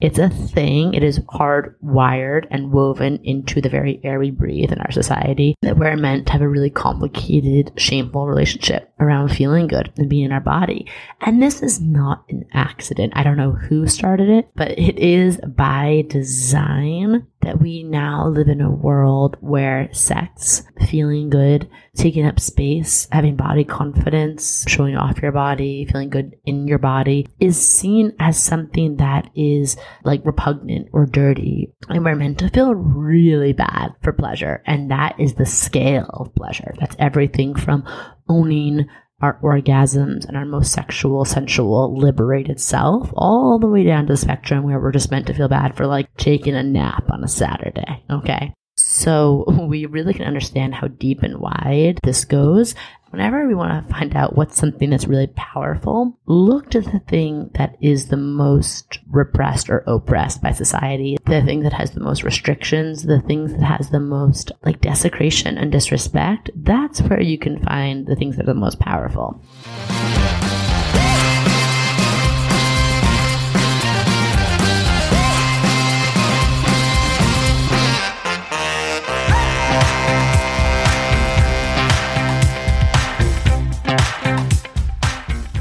It's a thing. It is hardwired and woven into the very air we breathe in our society that we're meant to have a really complicated, shameful relationship around feeling good and being in our body. And this is not an accident. I don't know who started it, but it is by design that we now live in a world where sex, feeling good, taking up space, having body confidence, showing off your body, feeling good in your body is seen as something that is like repugnant or dirty. And we're meant to feel really bad for pleasure. And that is the scale of pleasure. That's everything from owning our orgasms and our most sexual, sensual, liberated self, all the way down to the spectrum where we're just meant to feel bad for like taking a nap on a Saturday. Okay. So we really can understand how deep and wide this goes. Whenever we want to find out what's something that's really powerful, look to the thing that is the most repressed or oppressed by society, the thing that has the most restrictions, the things that has the most like desecration and disrespect. That's where you can find the things that are the most powerful.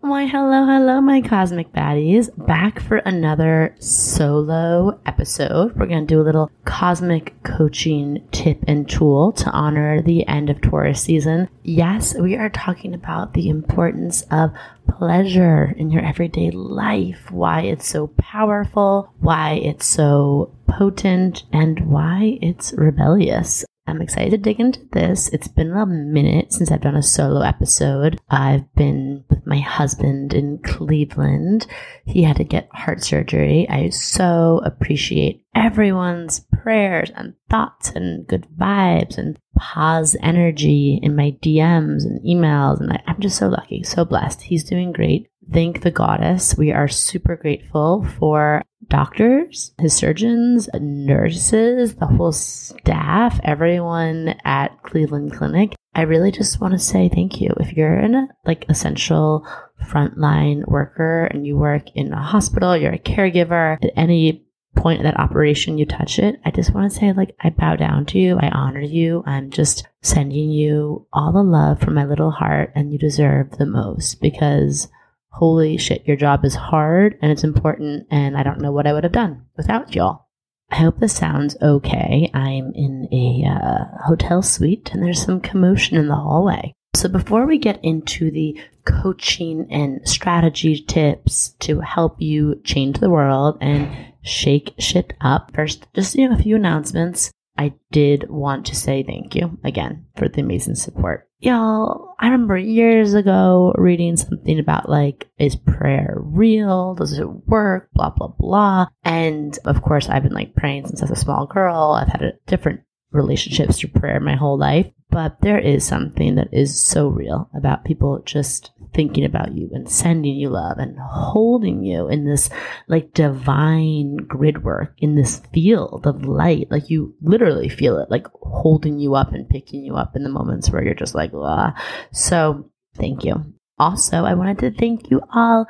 Why, hello, hello, my cosmic baddies. Back for another solo episode. We're going to do a little cosmic coaching tip and tool to honor the end of Taurus season. Yes, we are talking about the importance of pleasure in your everyday life, why it's so powerful, why it's so potent, and why it's rebellious. I'm excited to dig into this. It's been a minute since I've done a solo episode. I've been with my husband in Cleveland. He had to get heart surgery. I so appreciate everyone's prayers and thoughts and good vibes and pause energy in my DMs and emails. And I, I'm just so lucky, so blessed. He's doing great. Thank the goddess. We are super grateful for doctors, his surgeons, nurses, the whole staff, everyone at Cleveland Clinic. I really just want to say thank you. If you're an like essential frontline worker and you work in a hospital, you're a caregiver at any point of that operation you touch it, I just want to say like I bow down to you. I honor you. I'm just sending you all the love from my little heart and you deserve the most because holy shit, your job is hard and it's important, and I don't know what I would have done without y'all. I hope this sounds okay. I'm in a uh, hotel suite and there's some commotion in the hallway. So, before we get into the coaching and strategy tips to help you change the world and shake shit up, first, just you know, a few announcements. I did want to say thank you again for the amazing support. Y'all, I remember years ago reading something about like, is prayer real? Does it work? Blah, blah, blah. And of course, I've been like praying since I was a small girl. I've had a different relationships to prayer my whole life. But there is something that is so real about people just thinking about you and sending you love and holding you in this like divine grid work in this field of light. Like you literally feel it like holding you up and picking you up in the moments where you're just like, ah. So thank you. Also, I wanted to thank you all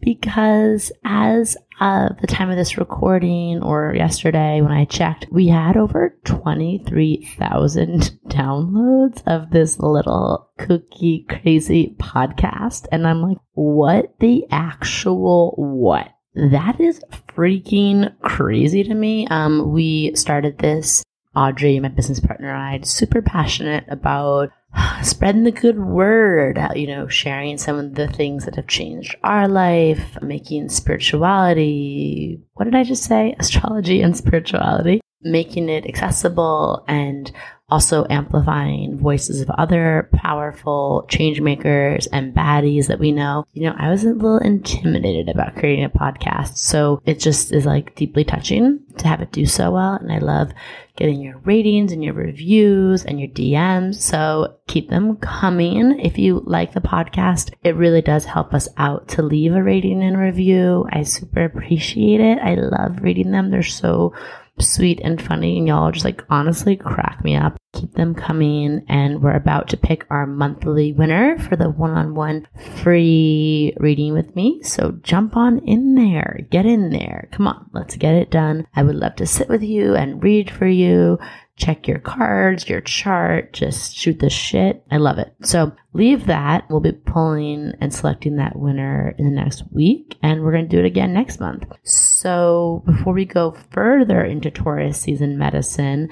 because as of the time of this recording or yesterday when I checked, we had over 23,000 downloads of this little cookie crazy podcast. And I'm like, what the actual what? That is freaking crazy to me. Um, we started this, Audrey, my business partner, I, are super passionate about spreading the good word, uh, you know, sharing some of the things that have changed our life, making spirituality, what did I just say? Astrology and spirituality, making it accessible and also amplifying voices of other powerful change makers and baddies that we know. You know, I was a little intimidated about creating a podcast. So it just is like deeply touching to have it do so well. And I love getting your ratings and your reviews and your DMs. So keep them coming. If you like the podcast, it really does help us out to leave a rating and review. I super appreciate it. I love reading them. They're so sweet and funny and y'all just like honestly crack me up. Keep them coming and we're about to pick our monthly winner for the one-on-one free reading with me. So jump on in there. Get in there. Come on, let's get it done. I would love to sit with you and read for you check your cards, your chart, just shoot the shit. I love it. So leave that. We'll be pulling and selecting that winner in the next week, and we're going to do it again next month. So before we go further into Taurus season medicine,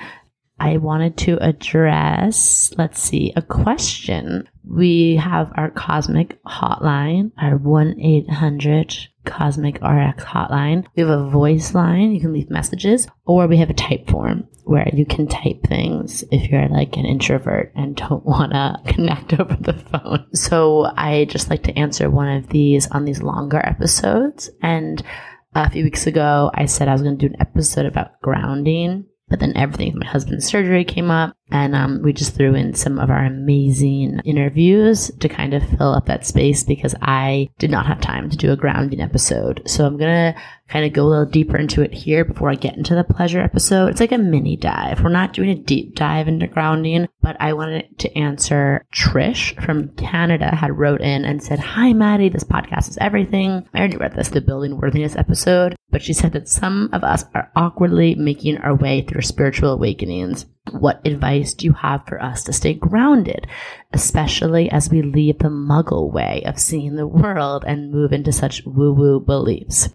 I wanted to address, let's see, a question. We have our cosmic hotline, our 1 800 Cosmic RX hotline. We have a voice line, you can leave messages, or we have a type form where you can type things if you're like an introvert and don't want to connect over the phone. So I just like to answer one of these on these longer episodes. And a few weeks ago, I said I was going to do an episode about grounding. But then everything, with my husband's surgery came up, and um, we just threw in some of our amazing interviews to kind of fill up that space because I did not have time to do a grounding episode. So I'm going to kind of go a little deeper into it here before I get into the pleasure episode. It's like a mini dive. We're not doing a deep dive into grounding, but I wanted to answer Trish from Canada had wrote in and said, Hi, Madi, this podcast is everything. I already read this, the building worthiness episode, but she said that some of us are awkwardly making our way through spiritual awakenings. What advice do you have for us to stay grounded, especially as we leave the muggle way of seeing the world and move into such woo woo beliefs?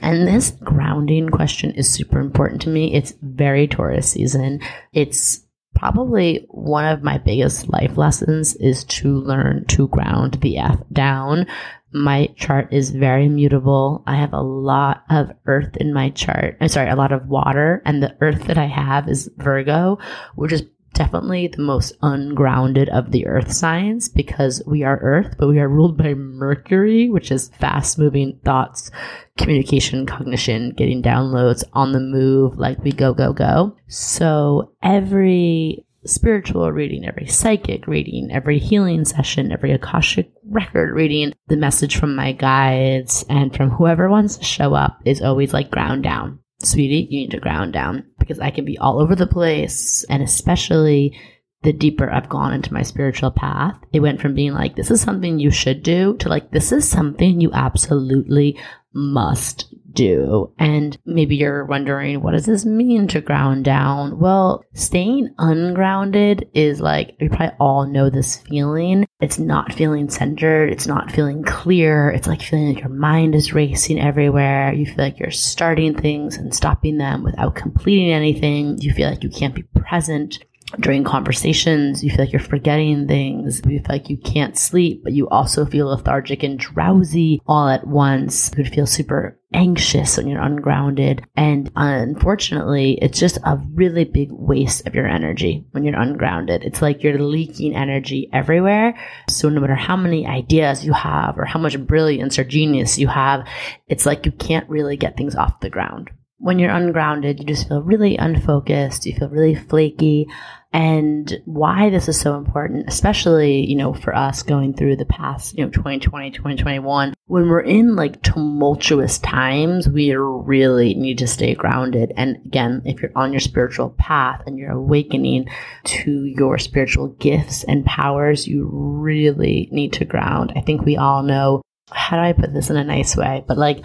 And this grounding question is super important to me. It's very Taurus season. It's probably one of my biggest life lessons is to learn to ground the F down. My chart is very mutable. I have a lot of earth in my chart. I'm sorry, a lot of water and the earth that I have is Virgo, which is definitely the most ungrounded of the earth signs because we are earth, but we are ruled by Mercury, which is fast moving thoughts, communication, cognition, getting downloads on the move, like we go, go, go. So every spiritual reading, every psychic reading, every healing session, every Akashic record reading, the message from my guides and from whoever wants to show up is always like ground down. Sweetie, you need to ground down because I can be all over the place. And especially the deeper I've gone into my spiritual path, it went from being like, this is something you should do to like, this is something you absolutely must do. And maybe you're wondering, what does this mean to ground down? Well, staying ungrounded is like, we probably all know this feeling. It's not feeling centered. It's not feeling clear. It's like feeling like your mind is racing everywhere. You feel like you're starting things and stopping them without completing anything. You feel like you can't be present during conversations, you feel like you're forgetting things. You feel like you can't sleep, but you also feel lethargic and drowsy all at once. You could feel super anxious when you're ungrounded. And unfortunately, it's just a really big waste of your energy when you're ungrounded. It's like you're leaking energy everywhere. So no matter how many ideas you have or how much brilliance or genius you have, it's like you can't really get things off the ground. When you're ungrounded, you just feel really unfocused. You feel really flaky and why this is so important, especially, you know, for us going through the past, you know, 2020, 2021, when we're in like tumultuous times, we really need to stay grounded. And again, if you're on your spiritual path and you're awakening to your spiritual gifts and powers, you really need to ground. I think we all know how do I put this in a nice way? But like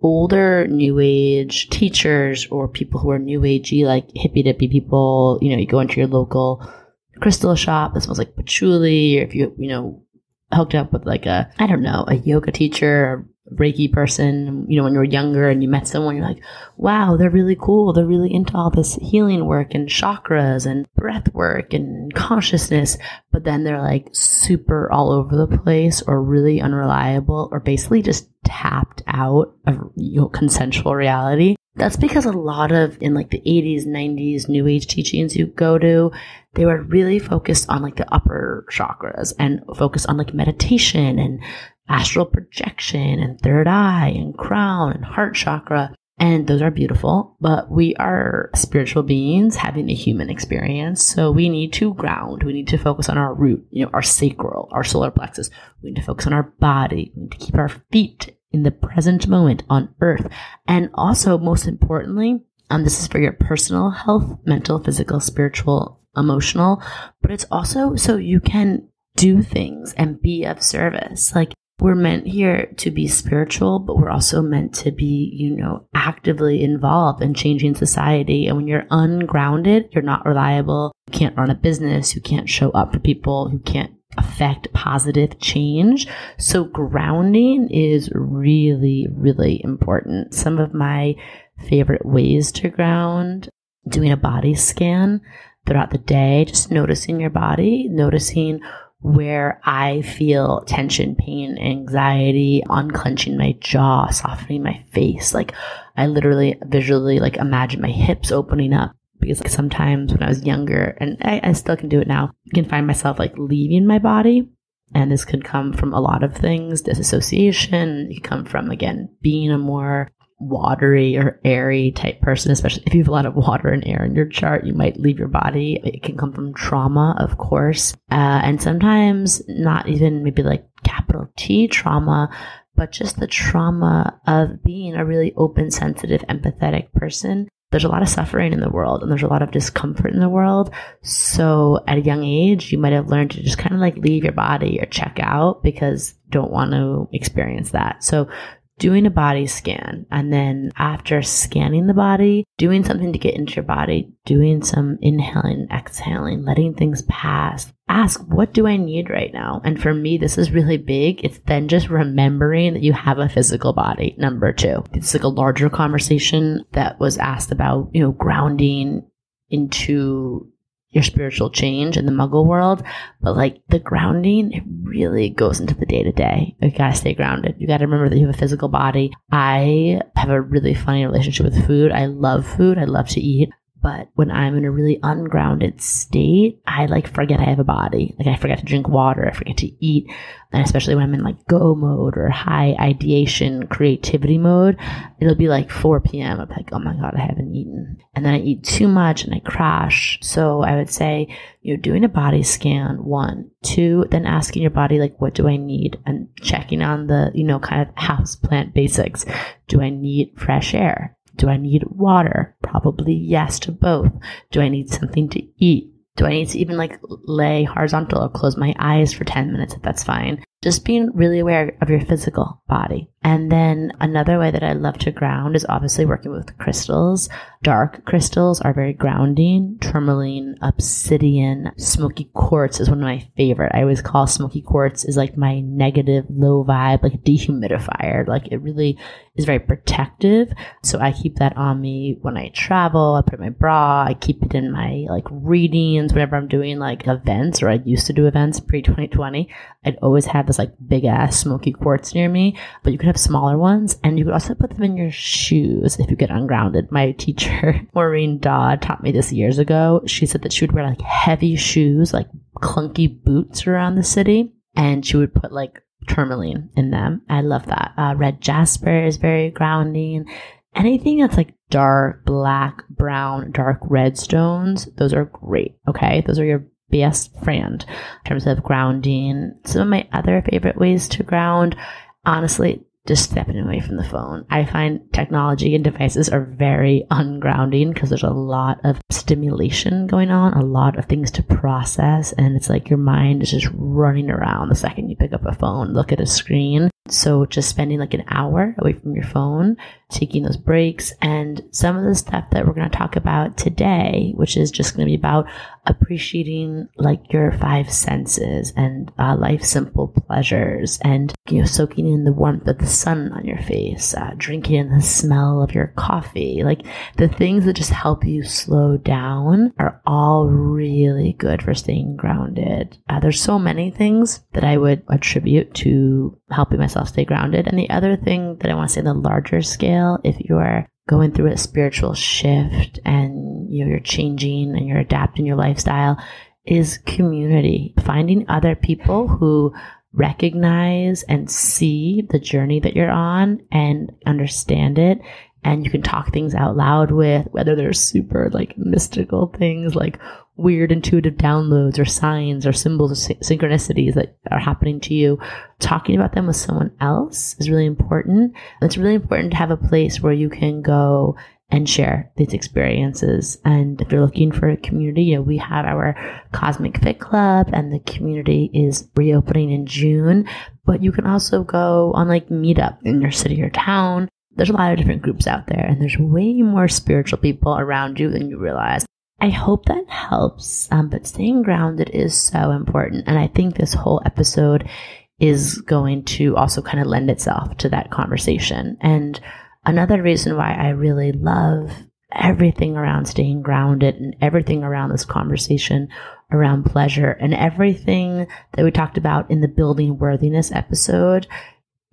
older new age teachers or people who are new agey, like hippy dippy people, you know, you go into your local crystal shop that smells like patchouli, or if you, you know, hooked up with like a, I don't know, a yoga teacher Reiki person, you know, when you were younger and you met someone, you're like, wow, they're really cool. They're really into all this healing work and chakras and breath work and consciousness. But then they're like super all over the place or really unreliable or basically just tapped out of you know, consensual reality That's because a lot of in like the 80s, 90s new age teachings you go to, they were really focused on like the upper chakras and focused on like meditation and astral projection and third eye and crown and heart chakra. And those are beautiful, but we are spiritual beings having a human experience. So we need to ground. We need to focus on our root, you know, our sacral, our solar plexus. We need to focus on our body. We need to keep our feet in the present moment on earth. And also, most importantly, um, this is for your personal health, mental, physical, spiritual, emotional, but it's also so you can do things and be of service. Like we're meant here to be spiritual, but we're also meant to be, you know, actively involved in changing society. And when you're ungrounded, you're not reliable. You can't run a business. You can't show up for people. You can't affect positive change. So grounding is really, really important. Some of my favorite ways to ground, doing a body scan throughout the day, just noticing your body, noticing where I feel tension, pain, anxiety, unclenching my jaw, softening my face. Like I literally visually like imagine my hips opening up because like sometimes when I was younger, and I, I still can do it now, I can find myself like leaving my body. And this could come from a lot of things, disassociation. It could come from, again, being a more watery or airy type person, especially if you have a lot of water and air in your chart, you might leave your body. It can come from trauma, of course. Uh, and sometimes not even maybe like capital T trauma, but just the trauma of being a really open, sensitive, empathetic person. There's a lot of suffering in the world and there's a lot of discomfort in the world. So at a young age, you might have learned to just kind of like leave your body or check out because don't want to experience that. So doing a body scan and then after scanning the body, doing something to get into your body, doing some inhaling, exhaling, letting things pass. Ask, what do I need right now? And for me, this is really big. It's then just remembering that you have a physical body. Number two, it's like a larger conversation that was asked about, you know, grounding into your spiritual change in the muggle world. But like the grounding, it really goes into the day to day. You gotta stay grounded. You gotta remember that you have a physical body. I have a really funny relationship with food. I love food. I love to eat. But when I'm in a really ungrounded state, I like forget I have a body. Like I forget to drink water, I forget to eat. And especially when I'm in like go mode or high ideation, creativity mode, it'll be like 4 p.m. I'm like, oh my God, I haven't eaten. And then I eat too much and I crash. So I would say, you're doing a body scan, one. Two, then asking your body, like, what do I need? And checking on the, you know, kind of house plant basics. Do I need fresh air? Do I need water? Probably yes to both. Do I need something to eat? Do I need to even like lay horizontal or close my eyes for 10 minutes if that's fine? Just being really aware of your physical body. And then another way that I love to ground is obviously working with crystals. Dark crystals are very grounding. Tourmaline, obsidian, smoky quartz is one of my favorite. I always call smoky quartz is like my negative, low vibe, like a dehumidifier. Like it really is very protective. So I keep that on me when I travel. I put it in my bra. I keep it in my like readings whenever I'm doing like events or I used to do events pre 2020. I'd always have this like big ass smoky quartz near me, but you could have smaller ones and you could also put them in your shoes if you get ungrounded. My teacher, Maureen Dodd, taught me this years ago. She said that she would wear like heavy shoes, like clunky boots around the city, and she would put like tourmaline in them. I love that. Uh, red jasper is very grounding. Anything that's like dark black, brown, dark red stones, those are great. Okay. Those are your best friend in terms of grounding. Some of my other favorite ways to ground, honestly, just stepping away from the phone. I find technology and devices are very ungrounding because there's a lot of stimulation going on, a lot of things to process, and it's like your mind is just running around the second you pick up a phone, look at a screen. So just spending like an hour away from your phone, taking those breaks, and some of the stuff that we're going to talk about today, which is just going to be about appreciating like your five senses and uh, life simple pleasures, and you know soaking in the warmth of the sun on your face, uh, drinking in the smell of your coffee, like the things that just help you slow down are all really good for staying grounded. Uh, there's so many things that I would attribute to helping myself stay grounded. And the other thing that I want to say on the larger scale, if you are going through a spiritual shift and you know you're changing and you're adapting your lifestyle is community. Finding other people who recognize and see the journey that you're on and understand it and you can talk things out loud with whether they're super like mystical things like weird intuitive downloads or signs or symbols or synchronicities that are happening to you talking about them with someone else is really important it's really important to have a place where you can go and share these experiences. And if you're looking for a community, you know, we have our Cosmic Fit Club and the community is reopening in June. But you can also go on like meetup in your city or town there's a lot of different groups out there, and there's way more spiritual people around you than you realize. I hope that helps, um, but staying grounded is so important. And I think this whole episode is going to also kind of lend itself to that conversation. And another reason why I really love everything around staying grounded and everything around this conversation around pleasure and everything that we talked about in the building worthiness episode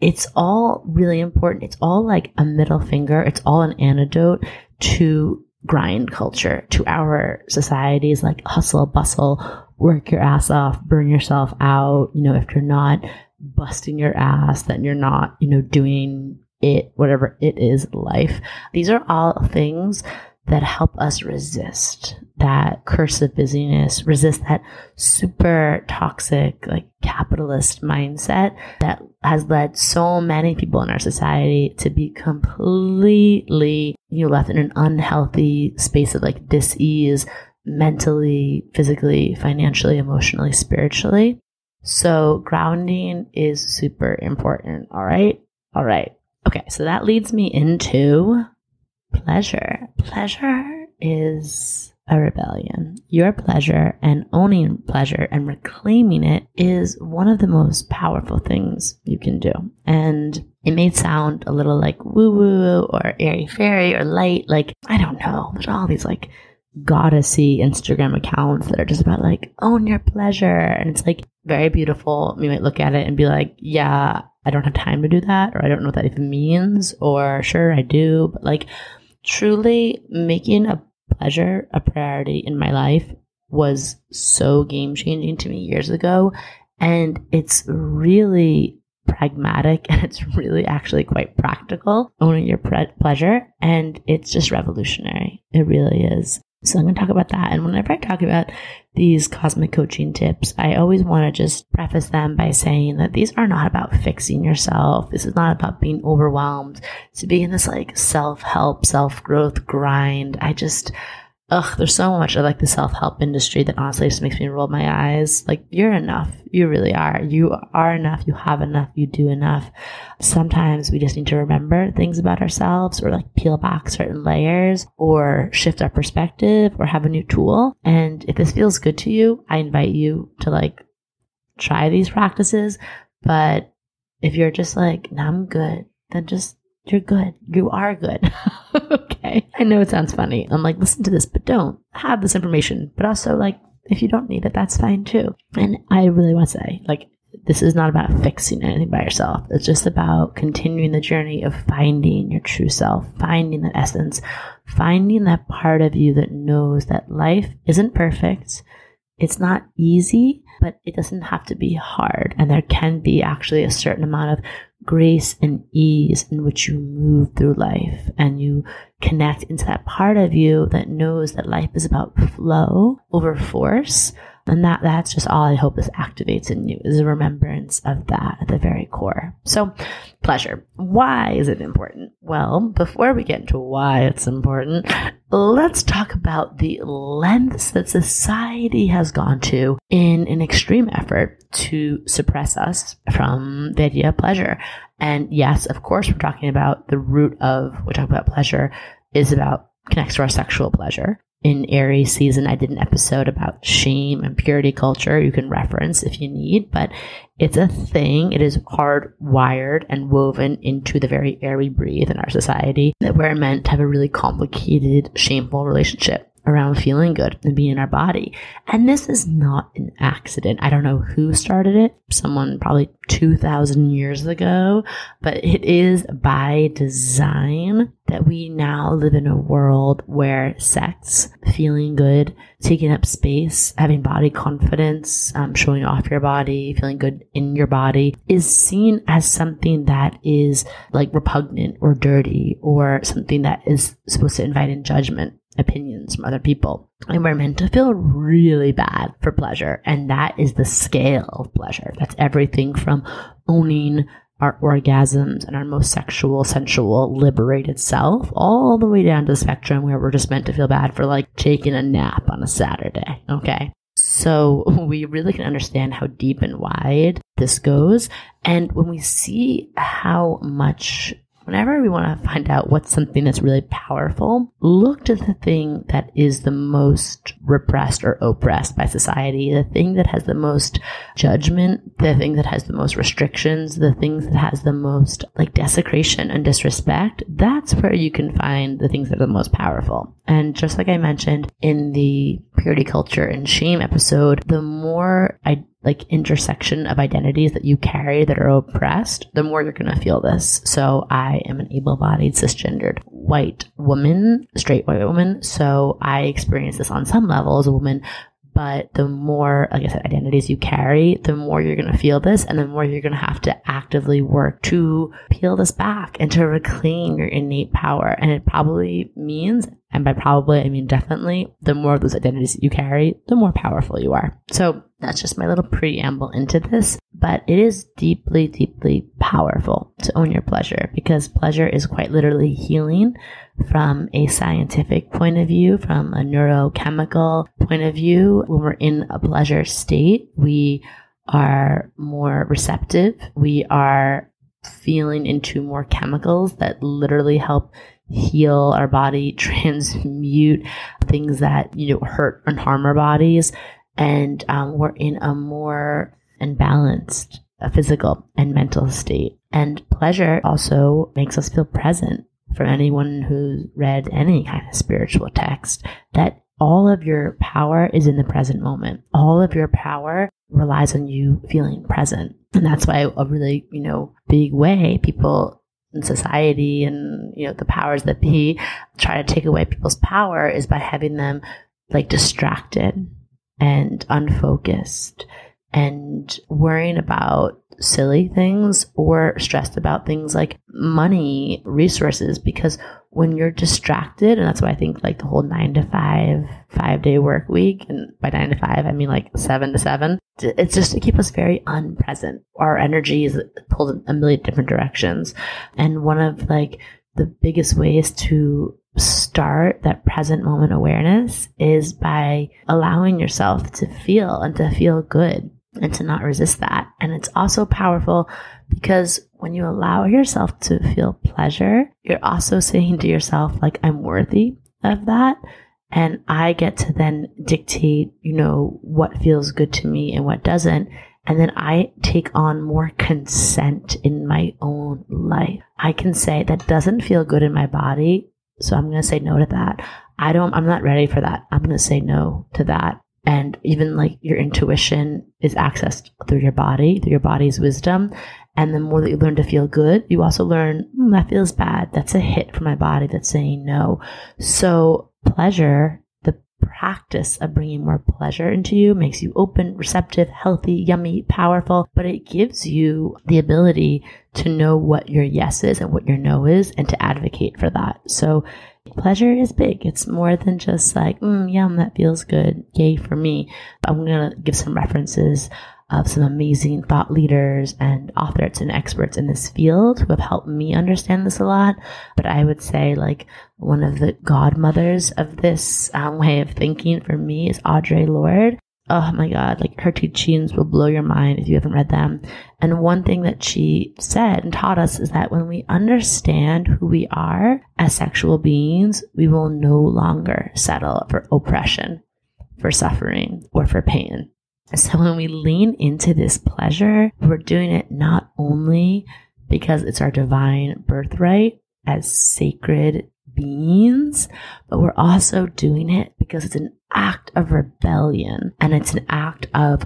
it's all really important. It's all like a middle finger. It's all an antidote to grind culture, to our societies like hustle, bustle, work your ass off, burn yourself out. You know, if you're not busting your ass, then you're not, you know, doing it, whatever it is, life. These are all things that help us resist that curse of busyness, resist that super toxic, like capitalist mindset that has led so many people in our society to be completely, you know, left in an unhealthy space of like dis-ease mentally, physically, financially, emotionally, spiritually. So grounding is super important. All right. All right. Okay. So that leads me into pleasure. Pleasure is a rebellion. Your pleasure and owning pleasure and reclaiming it is one of the most powerful things you can do. And it may sound a little like woo woo or airy fairy or light. Like, I don't know. There's all these like goddessy Instagram accounts that are just about like own your pleasure. And it's like very beautiful. You might look at it and be like, yeah, I don't have time to do that. Or I don't know what that even means. Or sure, I do. But like, truly making a pleasure a priority in my life was so game changing to me years ago. And it's really pragmatic and it's really actually quite practical owning your pre- pleasure. And it's just revolutionary. It really is. So I'm going to talk about that. And whenever I talk about these cosmic coaching tips, I always want to just preface them by saying that these are not about fixing yourself. This is not about being overwhelmed to be in this like self help, self growth grind. I just, ugh, there's so much of like the self help industry that honestly just makes me roll my eyes. Like, you're enough. You really are. You are enough. You have enough. You do enough. Sometimes we just need to remember things about ourselves or like peel back certain layers or shift our perspective or have a new tool. And if this feels good to you, I invite you to like try these practices. But if you're just like, nah, I'm good, then just you're good. You are good. okay. I know it sounds funny. I'm like, listen to this, but don't have this information. But also, like, if you don't need it, that's fine too. And I really want to say, like, this is not about fixing anything by yourself. It's just about continuing the journey of finding your true self, finding that essence, finding that part of you that knows that life isn't perfect. It's not easy, but it doesn't have to be hard. And there can be actually a certain amount of grace and ease in which you move through life and you connect into that part of you that knows that life is about flow over force and that that's just all I hope this activates in you is a remembrance of that at the very core. So pleasure. Why is it important? Well, before we get into why it's important, let's talk about the lengths that society has gone to in an extreme effort to suppress us from the idea of pleasure. And yes, of course, we're talking about the root of, we're talking about pleasure is about connects to our sexual pleasure in Aries season, I did an episode about shame and purity culture. You can reference if you need, but it's a thing. It is hardwired and woven into the very air we breathe in our society that we're meant to have a really complicated, shameful relationship around feeling good and being in our body. And this is not an accident. I don't know who started it, someone probably 2000 years ago, but it is by design that we now live in a world where sex, feeling good, taking up space, having body confidence, um, showing off your body, feeling good in your body is seen as something that is like repugnant or dirty or something that is supposed to invite in judgment opinions from other people. And we're meant to feel really bad for pleasure. And that is the scale of pleasure. That's everything from owning our orgasms and our most sexual, sensual, liberated self, all the way down to the spectrum where we're just meant to feel bad for like taking a nap on a Saturday. Okay. So we really can understand how deep and wide this goes. And when we see how much whenever we want to find out what's something that's really powerful, look to the thing that is the most repressed or oppressed by society, the thing that has the most judgment, the thing that has the most restrictions, the things that has the most like desecration and disrespect. That's where you can find the things that are the most powerful. And just like I mentioned in the purity culture and shame episode, the more I like intersection of identities that you carry that are oppressed, the more you're going to feel this. So I am an able-bodied cisgendered white woman, straight white woman. So I experience this on some level as a woman, but the more, like I said, identities you carry, the more you're going to feel this and the more you're going to have to actively work to peel this back and to reclaim your innate power. And it probably means, and by probably, I mean definitely, the more of those identities that you carry, the more powerful you are. So that's just my little preamble into this. But it is deeply, deeply powerful to own your pleasure because pleasure is quite literally healing from a scientific point of view, from a neurochemical point of view. When we're in a pleasure state, we are more receptive. We are feeling into more chemicals that literally help heal our body, transmute things that, you know, hurt and harm our bodies. And um, we're in a more and balanced uh, physical and mental state. And pleasure also makes us feel present for anyone who's read any kind of spiritual text that all of your power is in the present moment. All of your power relies on you feeling present. And that's why a really, you know, big way people society and, you know, the powers that be try to take away people's power is by having them like distracted and unfocused and worrying about silly things or stressed about things like money, resources, because when you're distracted, and that's why I think like the whole nine to five, five day work week, and by nine to five, I mean like seven to seven, it's just to keep us very unpresent. Our energy is pulled in a million different directions. And one of like the biggest ways to start that present moment awareness is by allowing yourself to feel and to feel good and to not resist that. And it's also powerful because when you allow yourself to feel pleasure, you're also saying to yourself, like, I'm worthy of that. And I get to then dictate, you know, what feels good to me and what doesn't. And then I take on more consent in my own life. I can say that doesn't feel good in my body. So I'm going to say no to that. I don't, I'm not ready for that. I'm going to say no to that and even like your intuition is accessed through your body, through your body's wisdom. And the more that you learn to feel good, you also learn mm, that feels bad. That's a hit for my body that's saying no. So pleasure, the practice of bringing more pleasure into you makes you open, receptive, healthy, yummy, powerful, but it gives you the ability to know what your yes is and what your no is and to advocate for that. So Pleasure is big. It's more than just like, mm, yum, that feels good. Yay for me. I'm going to give some references of some amazing thought leaders and authors and experts in this field who have helped me understand this a lot. But I would say, like, one of the godmothers of this um, way of thinking for me is Audre Lorde oh my god like her teachings will blow your mind if you haven't read them. And one thing that she said and taught us is that when we understand who we are as sexual beings we will no longer settle for oppression for suffering or for pain. So when we lean into this pleasure we're doing it not only because it's our divine birthright as sacred beings, but we're also doing it because it's an act of rebellion and it's an act of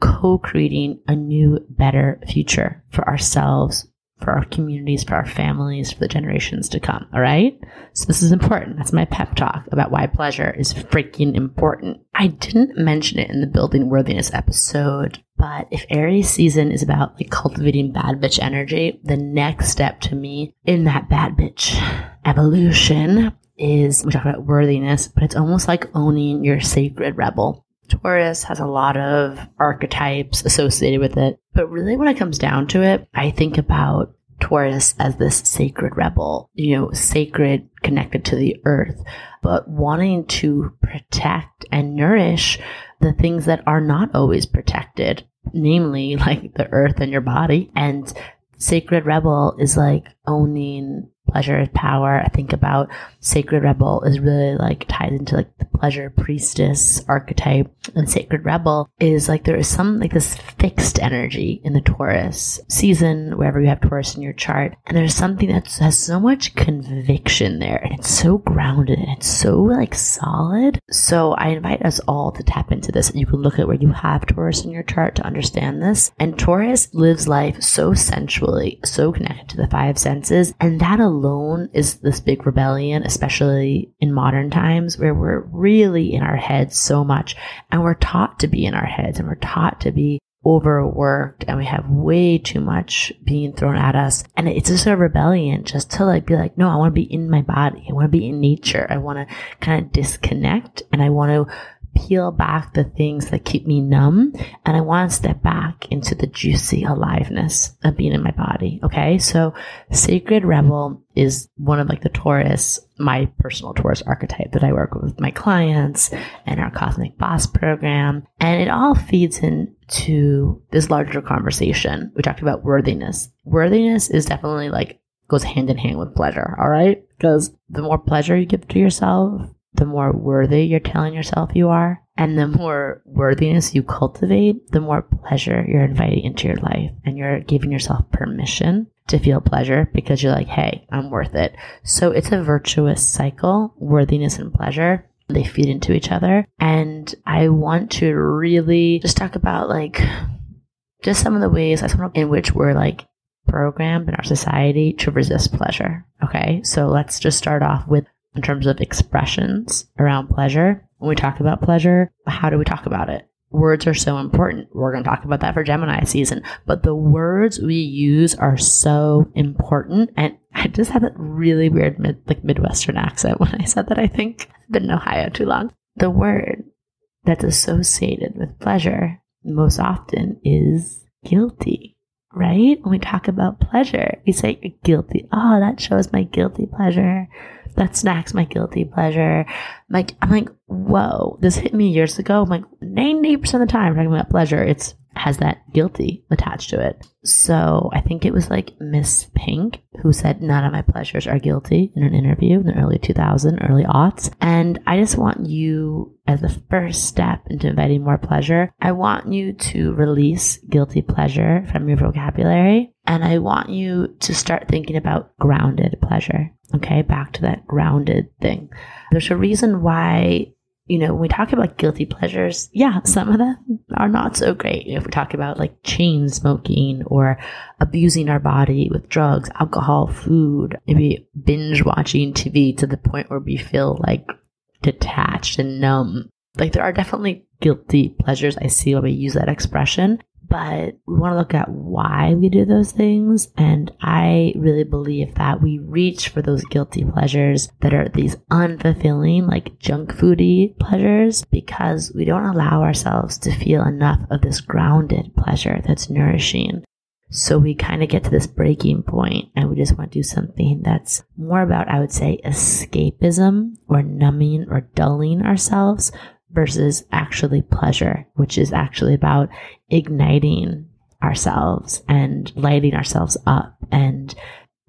co creating a new, better future for ourselves, for our communities, for our families, for the generations to come. All right. So this is important. That's my pep talk about why pleasure is freaking important. I didn't mention it in the building worthiness episode, but if Aries season is about like cultivating bad bitch energy, the next step to me in that bad bitch evolution is we talk about worthiness, but it's almost like owning your sacred rebel. Taurus has a lot of archetypes associated with it. But really, when it comes down to it, I think about Taurus as this sacred rebel, you know, sacred connected to the earth, but wanting to protect and nourish the things that are not always protected, namely like the earth and your body. And sacred rebel is like owning pleasure power. I think about sacred rebel is really like tied into like the pleasure priestess archetype and sacred rebel is like there is some like this fixed energy in the Taurus season, wherever you have Taurus in your chart. And there's something that has so much conviction there and it's so grounded and it's so like solid. So I invite us all to tap into this. And you can look at where you have Taurus in your chart to understand this. And Taurus lives life so sensually, so connected to the five senses. And that alone is this big rebellion, especially in modern times where we're really in our heads so much and we're taught to be in our heads and we're taught to be overworked and we have way too much being thrown at us. And it's just a rebellion just to like be like, no, I want to be in my body. I want to be in nature. I want to kind of disconnect and I want to peel back the things that keep me numb and I want to step back into the juicy aliveness of being in my body. Okay. So sacred rebel is one of like the Taurus, my personal Taurus archetype that I work with my clients and our cosmic boss program. And it all feeds into this larger conversation. We talked about worthiness. Worthiness is definitely like goes hand in hand with pleasure. All right. Because the more pleasure you give to yourself, the more worthy you're telling yourself you are. And the more worthiness you cultivate, the more pleasure you're inviting into your life. And you're giving yourself permission to feel pleasure because you're like, hey, I'm worth it. So it's a virtuous cycle, worthiness and pleasure. They feed into each other. And I want to really just talk about like just some of the ways in which we're like programmed in our society to resist pleasure. Okay. So let's just start off with in terms of expressions around pleasure. When we talk about pleasure, how do we talk about it? Words are so important. We're going to talk about that for Gemini season, but the words we use are so important. And I just had that really weird, mid, like Midwestern accent when I said that. I think I've been in Ohio too long. The word that's associated with pleasure most often is guilty, right? When we talk about pleasure, we say guilty. Oh, that shows my guilty pleasure that snack's my guilty pleasure. Like, I'm like, whoa, this hit me years ago. I'm like, 90% of the time, talking about pleasure, it's has that guilty attached to it. So I think it was like Miss Pink who said none of my pleasures are guilty in an interview in the early 2000s, early aughts. And I just want you as the first step into inviting more pleasure, I want you to release guilty pleasure from your vocabulary. And I want you to start thinking about grounded pleasure. Okay, back to that grounded thing. There's a reason why you know, when we talk about guilty pleasures, yeah, some of them are not so great. You know, if we talk about like chain smoking or abusing our body with drugs, alcohol, food, maybe binge watching TV to the point where we feel like detached and numb. Like there are definitely guilty pleasures. I see when we use that expression but we want to look at why we do those things. And I really believe that we reach for those guilty pleasures that are these unfulfilling, like junk foody pleasures, because we don't allow ourselves to feel enough of this grounded pleasure that's nourishing. So we kind of get to this breaking point and we just want to do something that's more about, I would say, escapism or numbing or dulling ourselves versus actually pleasure, which is actually about igniting ourselves and lighting ourselves up and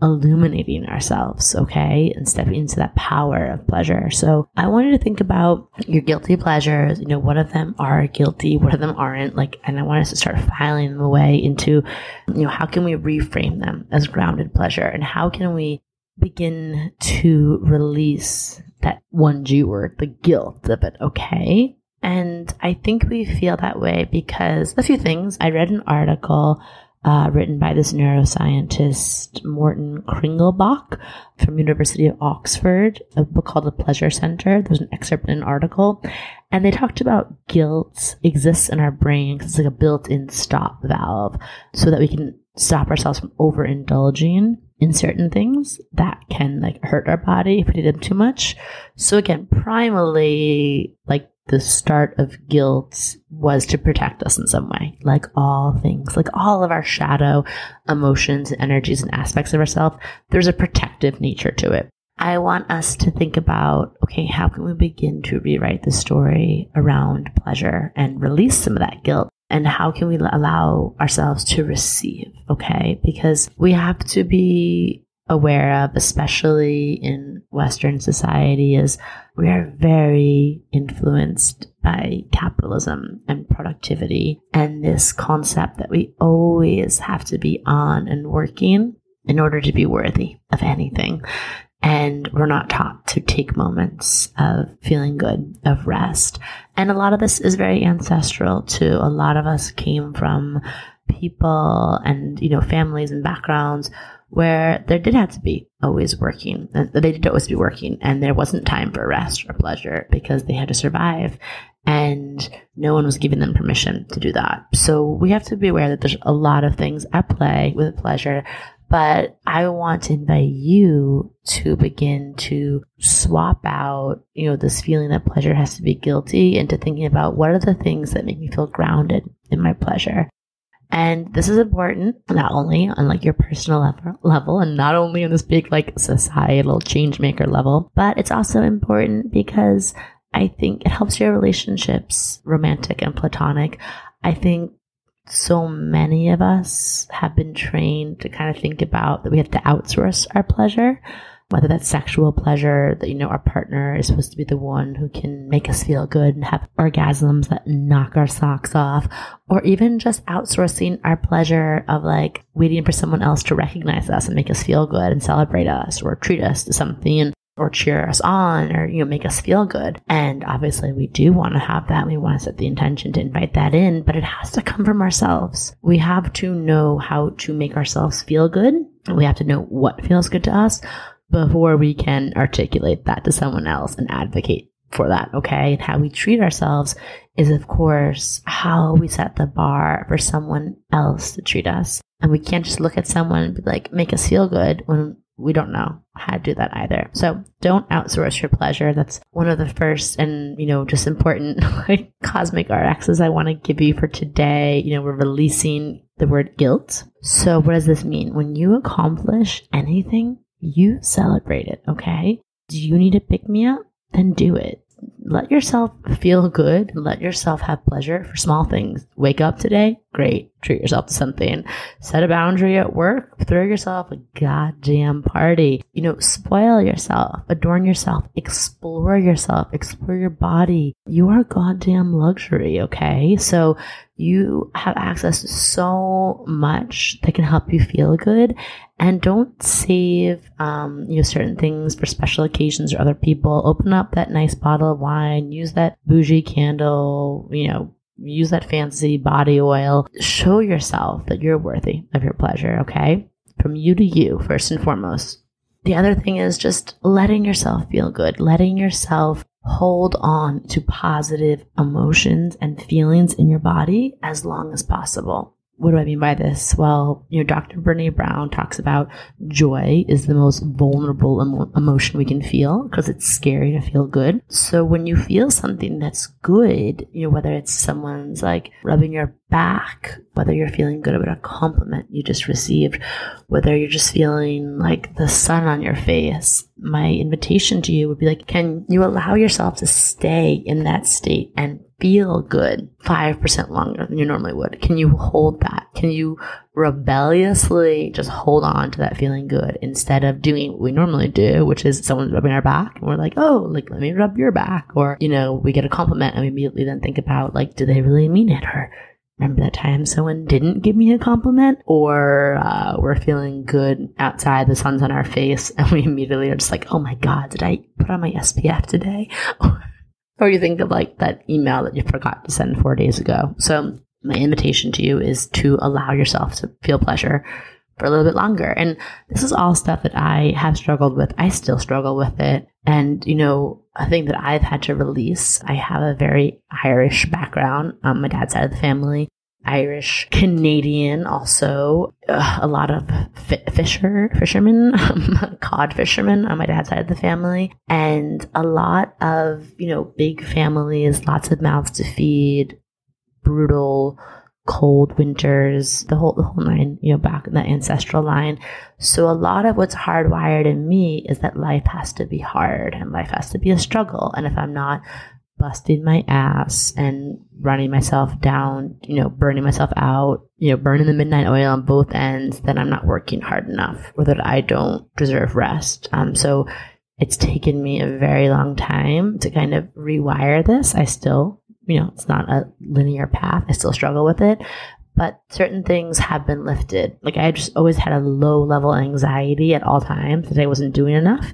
illuminating ourselves, okay, and stepping into that power of pleasure. So I wanted to think about your guilty pleasures. You know, what of them are guilty, what of them aren't. Like, and I want us to start filing them away into, you know, how can we reframe them as grounded pleasure, and how can we begin to release that one G word, the guilt of it, okay? And I think we feel that way because a few things. I read an article uh, written by this neuroscientist Morten Kringelbach from University of Oxford, a book called The Pleasure Center. There's an excerpt in an article, and they talked about guilt exists in our brain because it's like a built-in stop valve, so that we can stop ourselves from overindulging in certain things that can like hurt our body if we do them too much. So again, primarily like the start of guilt was to protect us in some way, like all things, like all of our shadow emotions, energies, and aspects of ourselves. There's a protective nature to it. I want us to think about okay, how can we begin to rewrite the story around pleasure and release some of that guilt? And how can we allow ourselves to receive? Okay, because we have to be aware of, especially in Western society, is we are very influenced by and productivity and this concept that we always have to be on and working in order to be worthy of anything. And we're not taught to take moments of feeling good, of rest. And a lot of this is very ancestral too. A lot of us came from people and, you know, families and backgrounds where there did have to be always working. They did always be working, and there wasn't time for rest or pleasure because they had to survive, and no one was giving them permission to do that. So we have to be aware that there's a lot of things at play with pleasure. But I want to invite you to begin to swap out, you know, this feeling that pleasure has to be guilty into thinking about what are the things that make me feel grounded in my pleasure and this is important not only on like your personal level, level and not only on this big like societal change maker level, but it's also important because I think it helps your relationships, romantic and platonic. I think so many of us have been trained to kind of think about that we have to outsource our pleasure whether that's sexual pleasure, that, you know, our partner is supposed to be the one who can make us feel good and have orgasms that knock our socks off, or even just outsourcing our pleasure of like waiting for someone else to recognize us and make us feel good and celebrate us or treat us to something or cheer us on or you know make us feel good and obviously we do want to have that we want to set the intention to invite that in but it has to come from ourselves we have to know how to make ourselves feel good we have to know what feels good to us before we can articulate that to someone else and advocate for that, okay? And how we treat ourselves is, of course, how we set the bar for someone else to treat us. And we can't just look at someone and be like, make us feel good when we don't know how to do that either. So don't outsource your pleasure. That's one of the first and, you know, just important like cosmic RXs I want to give you for today. You know, we're releasing the word guilt. So what does this mean? When you accomplish anything, you celebrate it, okay? Do you need to pick me up? Then do it. Let yourself feel good. Let yourself have pleasure for small things. Wake up today, great. Treat yourself to something. Set a boundary at work. Throw yourself a goddamn party. You know, spoil yourself, adorn yourself, explore yourself, explore your body. You are goddamn luxury, okay? So you have access to so much that can help you feel good. And don't save um, you know certain things for special occasions or other people. Open up that nice bottle of wine. Use that bougie candle. You know use that fancy body oil. Show yourself that you're worthy of your pleasure okay? From you to you first and foremost. The other thing is just letting yourself feel good. Letting yourself hold on to positive emotions and feelings in your body as long as possible what do I mean by this? Well, you know, Dr. Brene Brown talks about joy is the most vulnerable emo- emotion we can feel because it's scary to feel good. So when you feel something that's good, you know, whether it's someone's like rubbing your back, whether you're feeling good about a compliment you just received, whether you're just feeling like the sun on your face, my invitation to you would be like, can you allow yourself to stay in that state and feel good 5% longer than you normally would? Can you hold that? Can you rebelliously just hold on to that feeling good instead of doing what we normally do, which is someone's rubbing our back and we're like, oh, like, let me rub your back. Or, you know, we get a compliment and we immediately then think about, like, do they really mean it? Or remember that time someone didn't give me a compliment or uh, we're feeling good outside the sun's on our face and we immediately are just like oh my god did i put on my spf today or you think of like that email that you forgot to send four days ago so my invitation to you is to allow yourself to feel pleasure for a little bit longer. And this is all stuff that I have struggled with. I still struggle with it. And, you know, a thing that I've had to release, I have a very Irish background on my dad's side of the family. Irish Canadian, also uh, a lot of fisher fishermen, um, cod fishermen on my dad's side of the family, and a lot of you know big families, lots of mouths to feed, brutal cold winters, the whole the whole nine, you know, back in the ancestral line. So a lot of what's hardwired in me is that life has to be hard and life has to be a struggle. And if I'm not busting my ass and running myself down, you know, burning myself out, you know, burning the midnight oil on both ends, then I'm not working hard enough or that I don't deserve rest. Um, so it's taken me a very long time to kind of rewire this. I still you know, it's not a linear path. I still struggle with it, but certain things have been lifted. Like I just always had a low level anxiety at all times that I wasn't doing enough.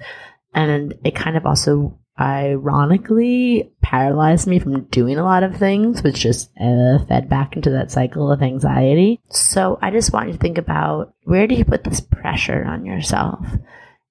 And it kind of also ironically paralyzed me from doing a lot of things, which just uh, fed back into that cycle of anxiety. So I just want you to think about where do you put this pressure on yourself?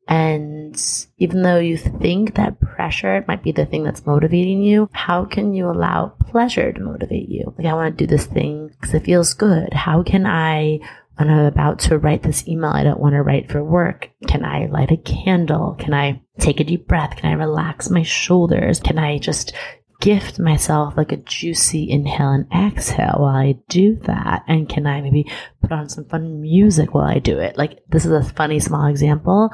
And even though you think that pressure might be the thing that's motivating you, how can you allow pleasure to motivate you? Like, I want to do this thing because it feels good. How can I, when I'm about to write this email I don't want to write for work, can I light a candle? Can I take a deep breath? Can I relax my shoulders? Can I just gift myself like a juicy inhale and exhale while I do that? And can I maybe put on some fun music while I do it? Like, this is a funny small example,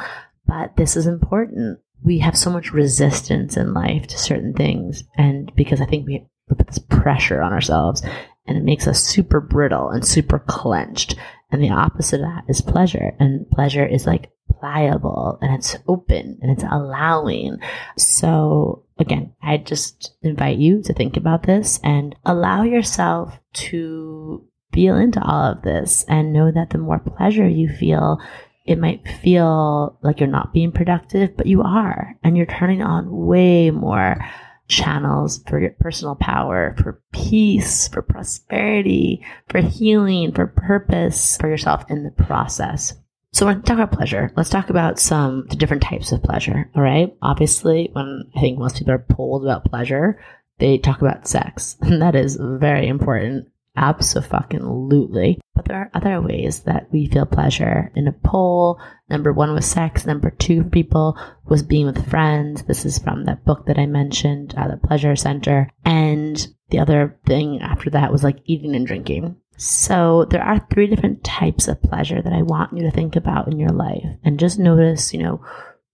but this is important. We have so much resistance in life to certain things. And because I think we put this pressure on ourselves and it makes us super brittle and super clenched. And the opposite of that is pleasure. And pleasure is like pliable and it's open and it's allowing. So again, I just invite you to think about this and allow yourself to feel into all of this and know that the more pleasure you feel, it might feel like you're not being productive, but you are. And you're turning on way more channels for your personal power, for peace, for prosperity, for healing, for purpose for yourself in the process. So we're going to talk about pleasure. Let's talk about some the different types of pleasure. All right. Obviously, when I think most people are polled about pleasure, they talk about sex. And that is very important. Absolutely. But there are other ways that we feel pleasure. In a poll, number one was sex. Number two for people was being with friends. This is from that book that I mentioned, uh, the Pleasure Center. And the other thing after that was like eating and drinking. So there are three different types of pleasure that I want you to think about in your life. And just notice, you know,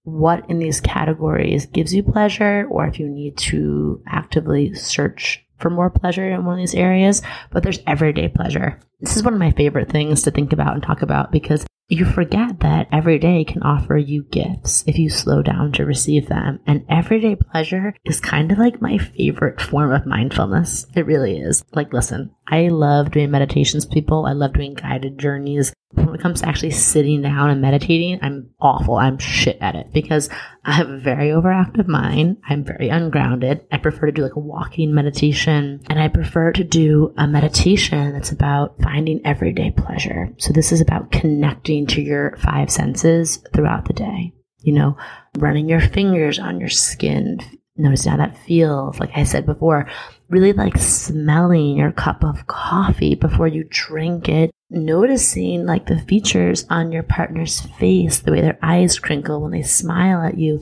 what in these categories gives you pleasure, or if you need to actively search for more pleasure in one of these areas, but there's everyday pleasure. This is one of my favorite things to think about and talk about because you forget that every day can offer you gifts if you slow down to receive them. And everyday pleasure is kind of like my favorite form of mindfulness. It really is. Like, listen, I love doing meditations, people. I love doing guided journeys. When it comes to actually sitting down and meditating, I'm awful. I'm shit at it because I have a very overactive mind. I'm very ungrounded. I prefer to do like a walking meditation and I prefer to do a meditation that's about finding everyday pleasure. So this is about connecting to your five senses throughout the day. You know, running your fingers on your skin, noticing how that feels. Like I said before, really like smelling your cup of coffee before you drink it, noticing like the features on your partner's face, the way their eyes crinkle when they smile at you,